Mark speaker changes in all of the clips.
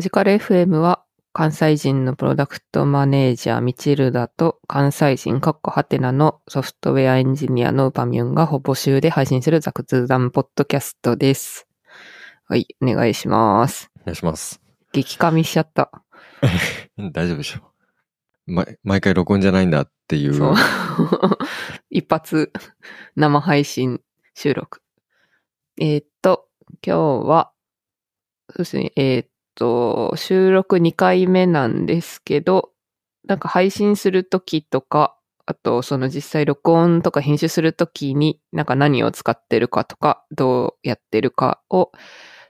Speaker 1: マジカル FM は関西人のプロダクトマネージャーミチルダと関西人カッコハテナのソフトウェアエンジニアのウパミュンがほぼ週で配信する雑談ポッドキャストです。はい、お願いします。
Speaker 2: お願いします。
Speaker 1: 激噛みしちゃった。
Speaker 2: 大丈夫でしょう。ま、毎回録音じゃないんだっていう。
Speaker 1: そう。一発生配信収録。えーっと、今日は、そうですね、えーっと、収録2回目なんですけど、なんか配信するときとか、あとその実際録音とか編集するときになんか何を使ってるかとか、どうやってるかを、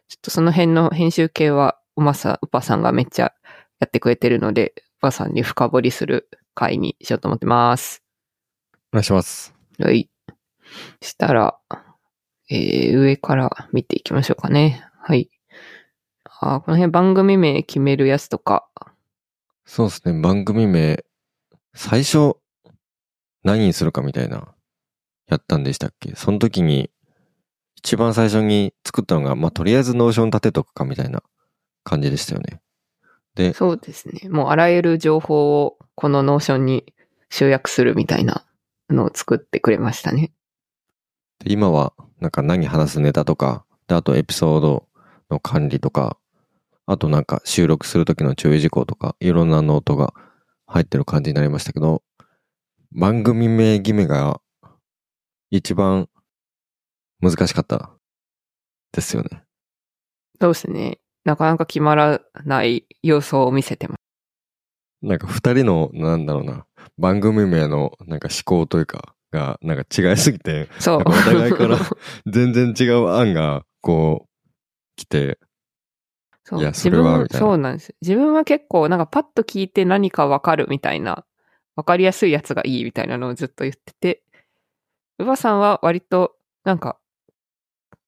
Speaker 1: ちょっとその辺の編集系は、うまさ、うぱさんがめっちゃやってくれてるので、うぱさんに深掘りする回にしようと思ってます。
Speaker 2: お願いします。
Speaker 1: はい。したら、えー、上から見ていきましょうかね。はい。あーこの辺番組名決めるやつとか、
Speaker 2: そうですね、番組名、最初、何にするかみたいな、やったんでしたっけ？その時に、一番最初に作ったのが、まあ、とりあえず Notion 立てとくかみたいな感じでしたよね。で、
Speaker 1: そうですね。もうあらゆる情報をこの Notion に集約するみたいなのを作ってくれましたね。
Speaker 2: で今は、なんか何話すネタとか、で、あとエピソードの管理とか、あとなんか収録する時の注意事項とか、いろんなノートが入ってる感じになりましたけど、番組名決めが一番難しかったですよね。
Speaker 1: そうですね。なかなか決まらない様相を見せてます。
Speaker 2: なんか二人の、なんだろうな、番組名のなんか思考というか、が、なんか違いすぎて、
Speaker 1: そう。
Speaker 2: お互いから 全然違う案が、こう、来て、
Speaker 1: そう
Speaker 2: いやそれは
Speaker 1: 自分
Speaker 2: みたいな
Speaker 1: そうなんです。自分は結構なんかパッと聞いて何かわかるみたいな、わかりやすいやつがいいみたいなのをずっと言ってて、うばさんは割となんか、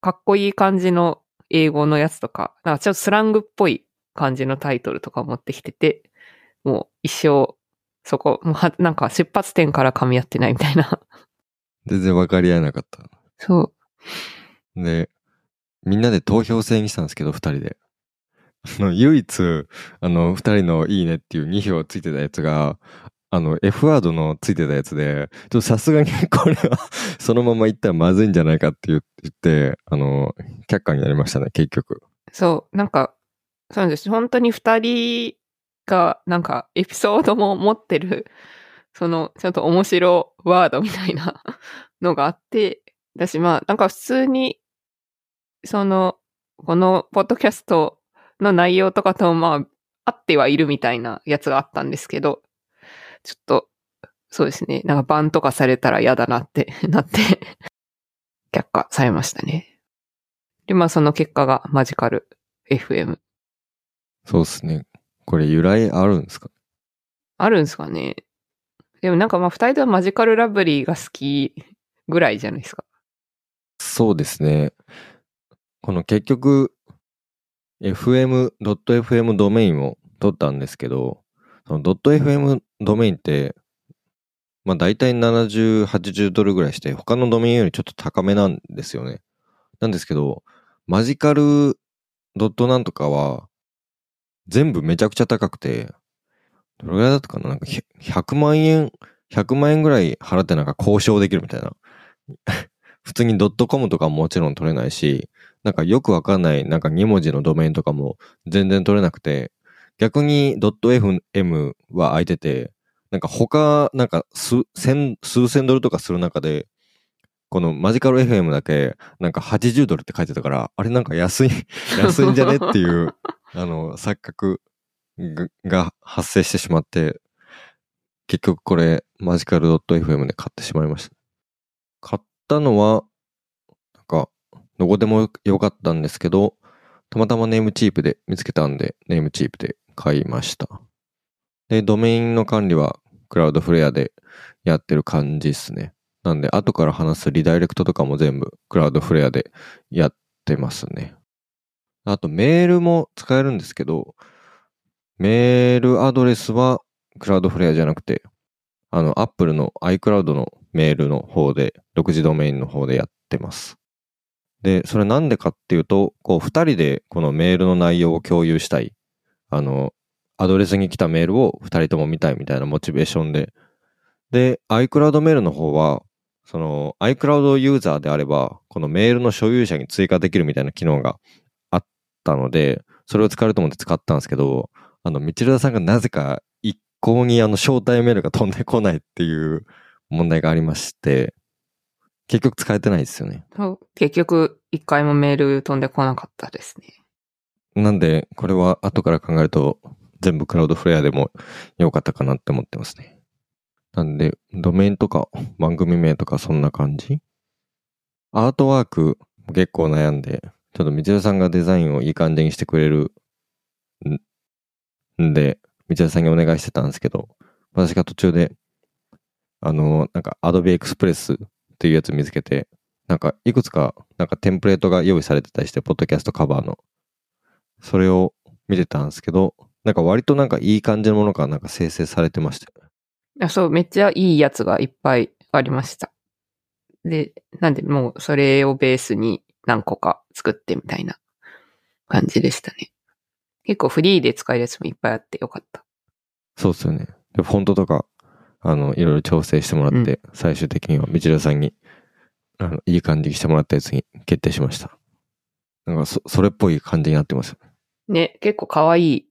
Speaker 1: かっこいい感じの英語のやつとか、なんかちょっとスラングっぽい感じのタイトルとか持ってきてて、もう一生、そこ、もうはなんか出発点から噛み合ってないみたいな。
Speaker 2: 全然分かり合えなかった。
Speaker 1: そう。
Speaker 2: で、みんなで投票制にしたんですけど、二人で。あの、唯一、あの、二人のいいねっていう2票ついてたやつが、あの、F ワードのついてたやつで、ちょっとさすがにこれは、そのまま言ったらまずいんじゃないかって言って、あの、却下になりましたね、結局。
Speaker 1: そう、なんか、そうなんです。本当に二人が、なんか、エピソードも持ってる、その、ちょっと面白ワードみたいなのがあって、私、まあ、なんか普通に、その、このポッドキャストの内容とかと、まあ、合ってはいるみたいなやつがあったんですけど、ちょっと、そうですね、なんかバンとかされたら嫌だなって なって、却下されましたね。で、まあ、その結果がマジカル FM。
Speaker 2: そうですね。これ由来あるんですか？
Speaker 1: あるんですかねでもなんかまあ二人ともマジカルラブリーが好きぐらいじゃないですか。
Speaker 2: そうですね。この結局、FM、.fm ドメインを取ったんですけど、その .fm ドメインって、まあ大体70、80ドルぐらいして、他のドメインよりちょっと高めなんですよね。なんですけど、マジカルドットなんとかは、全部めちゃくちゃ高くて、どれぐらいだったかな？なんか100万円、100万円ぐらい払ってなんか交渉できるみたいな。普通にドットコムとかももちろん取れないし、なんかよくわかんないなんか2文字のドメインとかも全然取れなくて、逆にドット .fm は空いてて、なんか他、なんか数千、数千ドルとかする中で、このマジカル FM だけ、なんか80ドルって書いてたから、あれなんか安い、安いんじゃねっていう、あの、錯覚がが発生してしまって、結局これ、マジカル .fm で買ってしまいました。買ったのは、どこでもよかったんですけど、たまたまネームチープで見つけたんで、ネームチープで買いました。で、ドメインの管理は、クラウドフレアでやってる感じですね。なんで、後から話すリダイレクトとかも全部、クラウドフレアでやってますね。あと、メールも使えるんですけど、メールアドレスは、クラウドフレアじゃなくて、あの、Apple の iCloud のメールの方で、独自ドメインの方でやってます。で、それなんでかっていうと、こう、二人でこのメールの内容を共有したい。あの、アドレスに来たメールを2人とも見たいみたいなモチベーションで。で、iCloud メールの方は、その iCloud ユーザーであれば、このメールの所有者に追加できるみたいな機能があったので、それを使えると思って使ったんですけど、あの、道枝さんがなぜか一向にあの招待メールが飛んでこないっていう問題がありまして、結局使えてないですよね。
Speaker 1: そう結局、一回もメール飛んでこなかったですね。
Speaker 2: なんで、これは後から考えると、全部クラウドフレアでも良かったかなって思ってますね。なんで、ドメインとか番組名とかそんな感じ？アートワーク結構悩んで、ちょっとみちるさんがデザインをいい感じにしてくれるんんで、みちるさんにお願いしてたんですけど、私が途中で、あの、なんか Adobe Express っていうやつ見つけて、なんかいくつかなんかテンプレートが用意されてたりして、ポッドキャストカバーの。それを見てたんですけど、なんか割となんかいい感じのものがなんか生成されてましたよね。
Speaker 1: あそう、めっちゃいいやつがいっぱいありました。で、なんでもうそれをベースに何個か作ってみたいな感じでしたね。結構フリーで使えるやつもいっぱいあってよかった。
Speaker 2: そうですよね。で、フォントとか、あの、いろいろ調整してもらって、最終的には道枝さんに、あの、いい感じにしてもらったやつに決定しました。なんかそ、それっぽい感じになってますよね。
Speaker 1: ね、結構可愛い、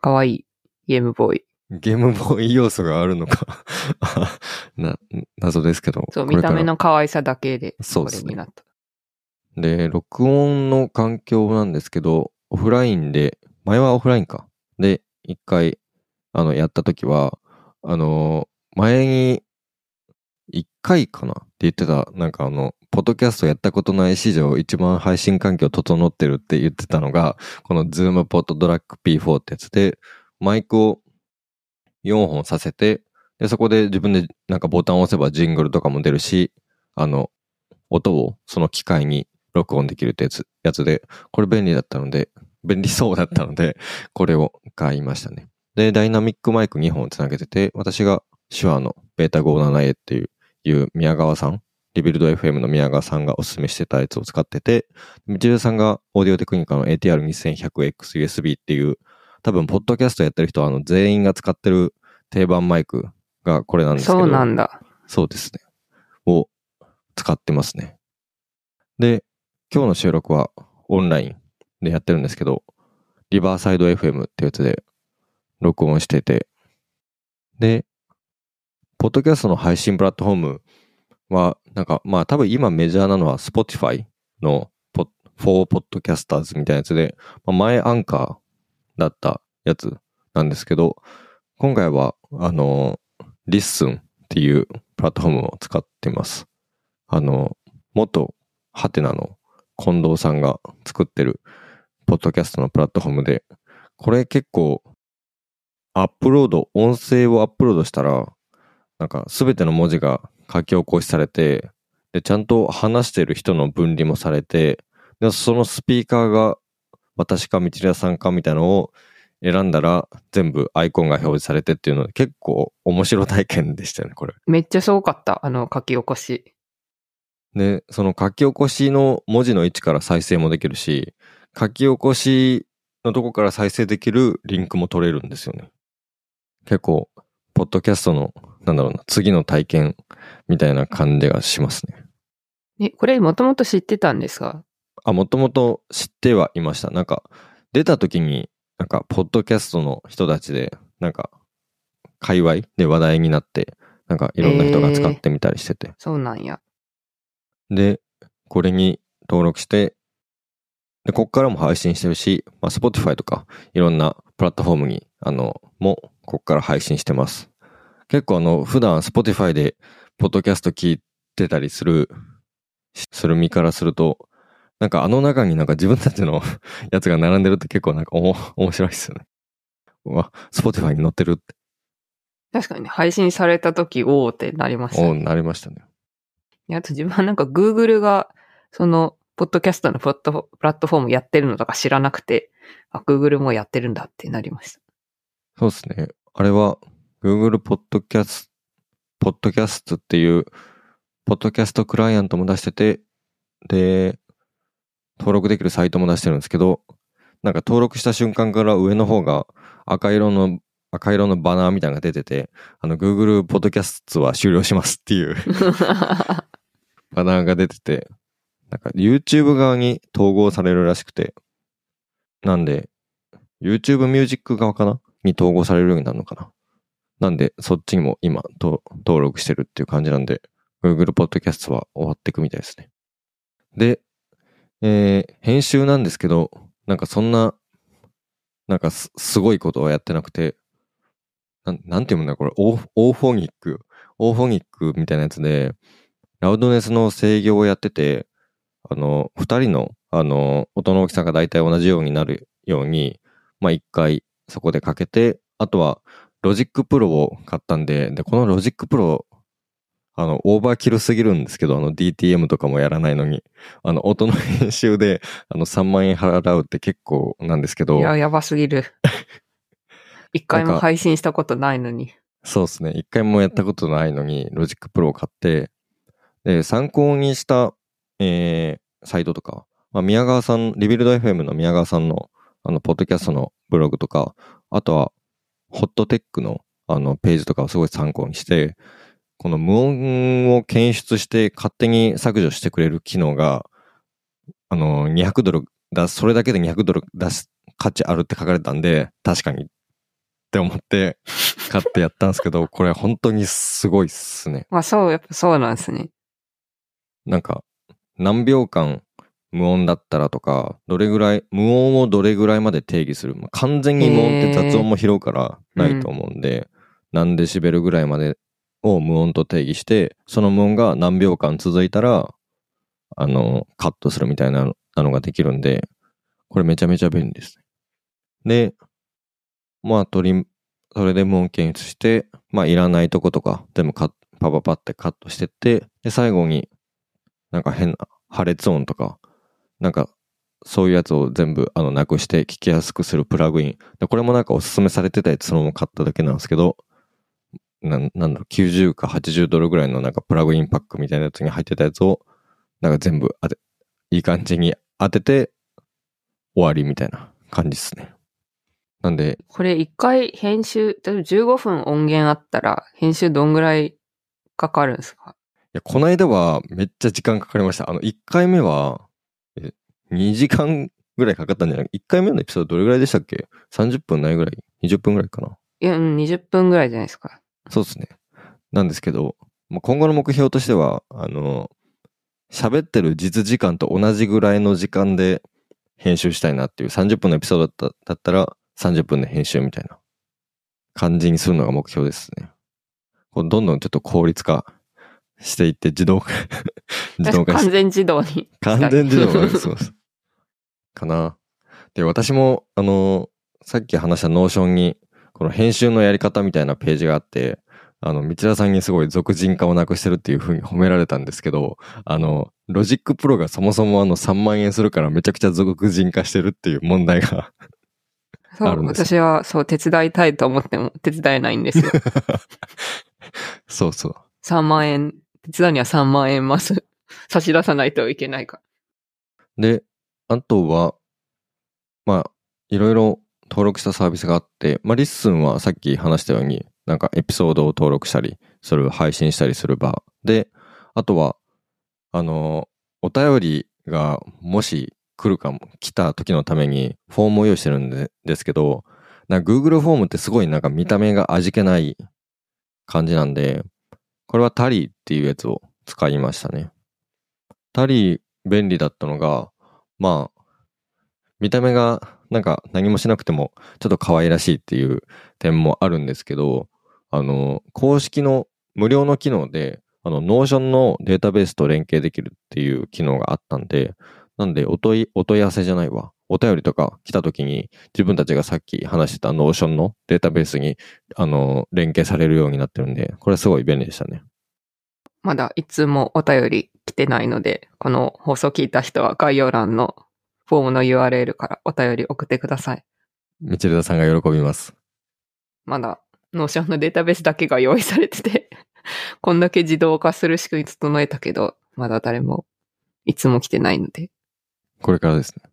Speaker 1: 可愛いゲームボーイ。
Speaker 2: ゲームボーイ要素があるのか な、謎ですけど。
Speaker 1: そう、
Speaker 2: これから
Speaker 1: 見た目の可愛さだけで、こ
Speaker 2: そうですね
Speaker 1: れになった。
Speaker 2: で、録音の環境なんですけど、オフラインで、前はオフラインか。で、一回、あの、やった時は、あの、前に、一回かなって言ってた、なんかあの、ポッドキャストやったことない史上一番配信環境整ってるって言ってたのが、この Zoom Pod Drac P4 ってやつで、マイクを4本させて、で、そこで自分でなんかボタンを押せばジングルとかも出るし、あの、音をその機械に録音できるってやつ、やつで、これ便利だったので、便利そうだったので、これを買いましたね。で、ダイナミックマイク2本つなげてて、私が手話のベータ 57A っていう、いう宮川さん、リビルド FM の宮川さんがおすすめしてたやつを使ってて、みちるさんがオーディオテクニカの ATR2100X USB っていう、多分、ポッドキャストやってる人は、あの、全員が使ってる定番マイクがこれなんですけど。
Speaker 1: そうなんだ。
Speaker 2: そうですね。を使ってますね。で、今日の収録はオンラインでやってるんですけど、リバーサイド FM ってやつで録音してて、で、ポッドキャストの配信プラットフォームは、なんか、まあ多分今メジャーなのは Spotify のポ For Podcasters みたいなやつで、まあ前アンカーだったやつなんですけど、今回は、あの、 LISTEN っていうプラットフォームを使ってます。あの、元はてなの近藤さんが作ってるポッドキャストのプラットフォームで、これ結構アップロード、音声をアップロードしたら、なんかすべての文字が書き起こしされて、で、ちゃんと話してる人の分離もされて、で、そのスピーカーが私か道枝さんかみたいなのを選んだら全部アイコンが表示されてっていうので結構面白体験でしたよね、これ。
Speaker 1: めっちゃすごかった。あの、書き起こし。
Speaker 2: で、その書き起こしの文字の位置から再生もできるし、書き起こしのとこから再生できるリンクも取れるんですよね。結構、ポッドキャストの、なんだろうな、次の体験みたいな感じがしますね。
Speaker 1: え、これもともと知ってたんですか？
Speaker 2: あ、もともと知ってはいました。なんか、出た時に、なんか、ポッドキャストの人たちで、なんか、界隈で話題になって、なんか、いろんな人が使ってみたりしてて。
Speaker 1: そうなんや。
Speaker 2: で、これに登録して、で、こっからも配信してるし、まあ、Spotify とか、いろんなプラットフォームに、あの、も、こっから配信してます。結構あの、普段 Spotify で、ポッドキャスト聞いてたりする、する身からすると、なんかあの中になんか自分たちの やつが並んでるって結構なんかおも面白いですよね。うわ、Spotify に載ってるって、
Speaker 1: 確かにね、配信された時、おーってなりました
Speaker 2: お
Speaker 1: ね。
Speaker 2: なりましたね。
Speaker 1: いやあと自分はなんか Google が、その、ポッドキャストのプラットフォプラットフォームやってるのとか知らなくて、あ、Google もやってるんだってなりました。
Speaker 2: そうですね。あれは、Google Podcast、Podcast っていう、ポッドキャストクライアントも出してて、で、登録できるサイトも出してるんですけど、なんか登録した瞬間から上の方が赤色の、赤色のバナーみたいなのが出てて、あの、Google ポッドキャストは終了しますっていう バナーが出てて、なんか YouTube 側に統合されるらしくて、なんで、YouTube ミュージック側かなに統合されるようになるのかななんで、そっちにも今登録してるっていう感じなんで、Google Podcast は終わっていくみたいですね。で、えー、編集なんですけど、なんかそんな、なんかすごいことはやってなくて、なんなんて読むんだこれ、オオーフォニック、 Auphonic みたいなやつで、ラウドネスの制御をやってて、あの、二人の、あの、音の大きさが大体同じようになるように、まあ一回そこでかけて、あとは、 Logic Pro を買ったんで、で、この Logic Pro、あの、 overkill すぎるんですけど、あの DTM とかもやらないのに、あの、音の編集で、あの、3万円払うって結構なんですけど。
Speaker 1: いや、やばすぎる。一回も配信したことないのに。
Speaker 2: そうですね。一回もやったことないのに、 Logic Pro を買って、で、参考にした、えー、サイトとか、まあ、宮川さん、リビルド FM の宮川さんの、あの、ポッドキャストのブログとか、あとは、ホットテックの、あの、ページとかをすごい参考にして、この無音を検出して勝手に削除してくれる機能が、あの、200ドル出す、それだけで200ドル出す価値あるって書かれたんで、確かにって思って買ってやったんですけど、これ本当にすごいっすね。
Speaker 1: まあそう、やっぱそうなんですね。
Speaker 2: なんか、何秒間無音だったらとか、どれぐらい、無音をどれぐらいまで定義する。まあ、完全に無音って雑音も拾うからないと思うんで、うん、何デシベルぐらいまでを無音と定義して、その無音が何秒間続いたら、あの、カットするみたいなのができるんで、これめちゃめちゃ便利です。で、まあ、取り、それで無音検出して、まあ、いらないとことか、全部カパパパってカットしてって、で、最後に、なんか変な破裂音とか、なんか、そういうやつを全部あのなくして聞きやすくするプラグイン。で、これもなんかおすすめされてたやつそのまま買っただけなんですけど、ななんだろう、90か80ドルぐらいのなんかプラグインパックみたいなやつに入ってたやつを、なんか全部当て、いい感じに当てて終わりみたいな感じですね。なんで。
Speaker 1: これ一回編集、例えば15分音源あったら編集どんぐらいかかるんですか？
Speaker 2: いや、この間はめっちゃ時間かかりました。あの、1回目は、え、2時間ぐらいかかったんじゃない ?1 回目のエピソードどれぐらいでしたっけ ?30 分ないぐらい ?20 分ぐらいかな？い
Speaker 1: や、うん、20分ぐらいじゃないですか。
Speaker 2: そうですね。なんですけど、今後の目標としては、あの、喋ってる実時間と同じぐらいの時間で編集したいなっていう30分のエピソードだっただったら30分で編集みたいな感じにするのが目標ですね。どんどんちょっと効率化していって自動化
Speaker 1: 自動化完全自動に。
Speaker 2: 完全自動化そうす。かな。で、私も、あの、さっき話した Notion に、この編集のやり方みたいなページがあって、あの、道田さんにすごい属人化をなくしてるっていう風に褒められたんですけど、あの、 Logic Pro がそもそもあの3万円するからめちゃくちゃ属人化してるっていう問題が
Speaker 1: そう、私はそう手伝いたいと思っても手伝えないんですよ。
Speaker 2: そうそう。
Speaker 1: 3万円、手伝うには3万円ます。差し出さないといけないか
Speaker 2: で、あとは、まあ、いろいろ登録したサービスがあって、まあ、 LISTEN はさっき話したように、なんかエピソードを登録したり、それを配信したりする場で、あとは、あの、お便りがもし来るかも、来た時のためにフォームを用意してるんでですけど、な Google フォームってすごいなんか見た目が味気ない感じなんで、これは Tally っていうやつを使いましたね。Tally 便利だったのが、まあ、見た目がなんか何もしなくてもちょっと可愛らしいっていう点もあるんですけど、あの、公式の無料の機能で、あの、 Notion のデータベースと連携できるっていう機能があったんで、なんでお問い、お問い合わせじゃないわ。お便りとか来た時に自分たちがさっき話してた Notion のデータベースに、あの、連携されるようになってるんで、これすごい便利でしたね。
Speaker 1: まだ一通もお便り来てないので、この放送聞いた人は概要欄のフォームの URL からお便り送ってください。
Speaker 2: みちるださんが喜びます。
Speaker 1: まだ、 Notion のデータベースだけが用意されてて こんだけ自動化する仕組み整えたけど、まだ誰も一通も来てないので。
Speaker 2: これからですね。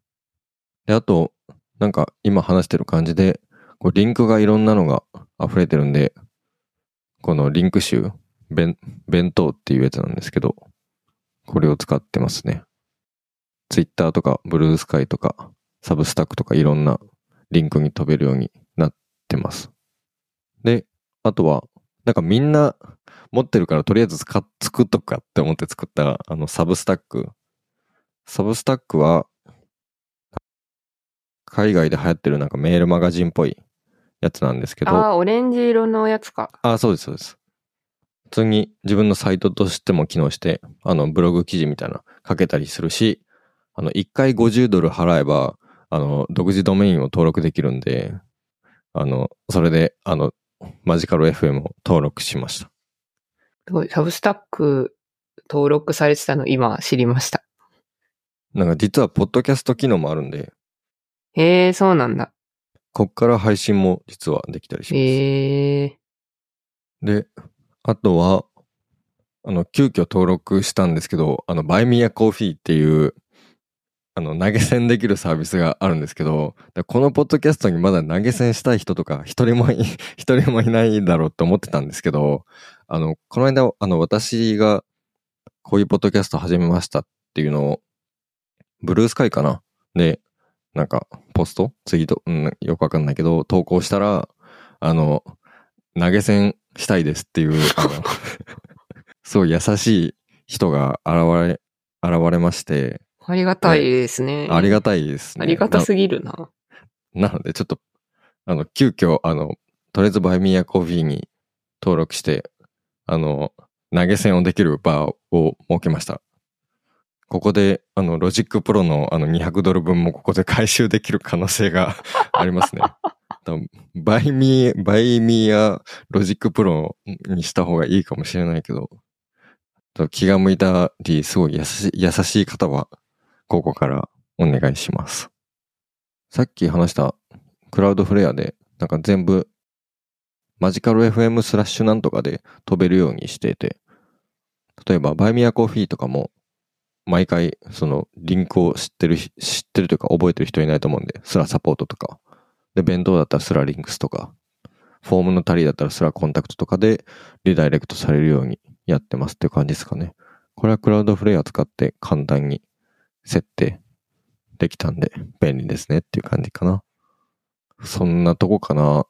Speaker 2: で、あと、なんか今話してる感じで、こうリンクがいろんなのが溢れてるんで、このリンク集、 Bento っていうやつなんですけど、これを使ってますね。ツイッターとかブルースカイとかサブスタックとかいろんなリンクに飛べるようになってます。で、あとは、なんかみんな持ってるからとりあえず使っ作っとくかって思って作ったあのサブスタック。サブスタックは海外で流行ってるなんかメールマガジンっぽいやつなんですけど、
Speaker 1: ああ、オレンジ色のやつか。
Speaker 2: あ、そうです、そうです。普通に自分のサイトとしても機能して、あの、ブログ記事みたいなの書けたりするし、あの、1回50ドル払えば、あの、独自ドメインを登録できるんで、あの、それで、あの、マジカル FM を登録しました。
Speaker 1: すごい、サブスタック登録されてたの今知りました。
Speaker 2: なんか実は、ポッドキャスト機能もあるんで、
Speaker 1: へえ、そうなんだ。
Speaker 2: こっから配信も実はできたりします。
Speaker 1: へえ。
Speaker 2: で、あとは、あの、急遽登録したんですけど、あの、バイミーアコーヒーっていう、あの、投げ銭できるサービスがあるんですけど、でこのポッドキャストにまだ投げ銭したい人とか、一人もい、一人もいないだろうって思ってたんですけど、あの、この間、あの、私が、こういうポッドキャスト始めましたっていうのを、ブルースカイかな？で、なんか、ポスト？ツイートうん、よくわかんないけど、投稿したら、あの、投げ銭したいですっていう、あの、すごい優しい人が現れ、現れまして、
Speaker 1: ありがたいですね。
Speaker 2: ありがたいですね。
Speaker 1: ありがたすぎるな。
Speaker 2: ななので、ちょっと、あの、急遽、あの、とりあえずバイミーアコーヒーに登録して、あの、投げ銭をできる場を設けました。ここで、あの、 Logic Pro のあの200ドル分もここで回収できる可能性が ありますね。 Buy Me、Buy Me a Logic Pro にした方がいいかもしれないけど、と気が向いたり、すごい優しい、優しい方は、ここからお願いします。さっき話したクラウドフレアで、なんか全部、マジカル FM スラッシュなんとかで飛べるようにしていて、例えば、バイミアコーヒーとかも、毎回、その、リンクを知ってる、知ってるというか覚えてる人いないと思うんで、スラサポートとか。で、弁当だったらスラリンクスとか、フォームのタリーだったらスラコンタクトとかでリダイレクトされるようにやってますっていう感じですかね。これはクラウドフレア使って簡単に設定できたんで便利ですねっていう感じかな。そんなとこかな。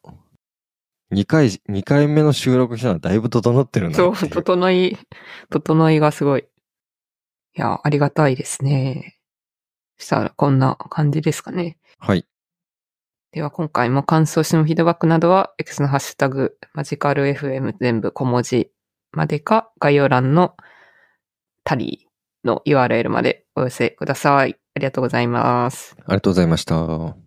Speaker 2: 2回、二回目の収録したのはだいぶ整ってるなってい
Speaker 1: そう、整い、整いがすごい。いや、ありがたいですね。したらこんな感じですかね。
Speaker 2: はい。
Speaker 1: では今回も感想、質問、フィードバックなどは X のハッシュタグ、マジカル FM 全部小文字までか概要欄のタリーの URL までお寄せください。ありがとうございます。
Speaker 2: ありがとうございました。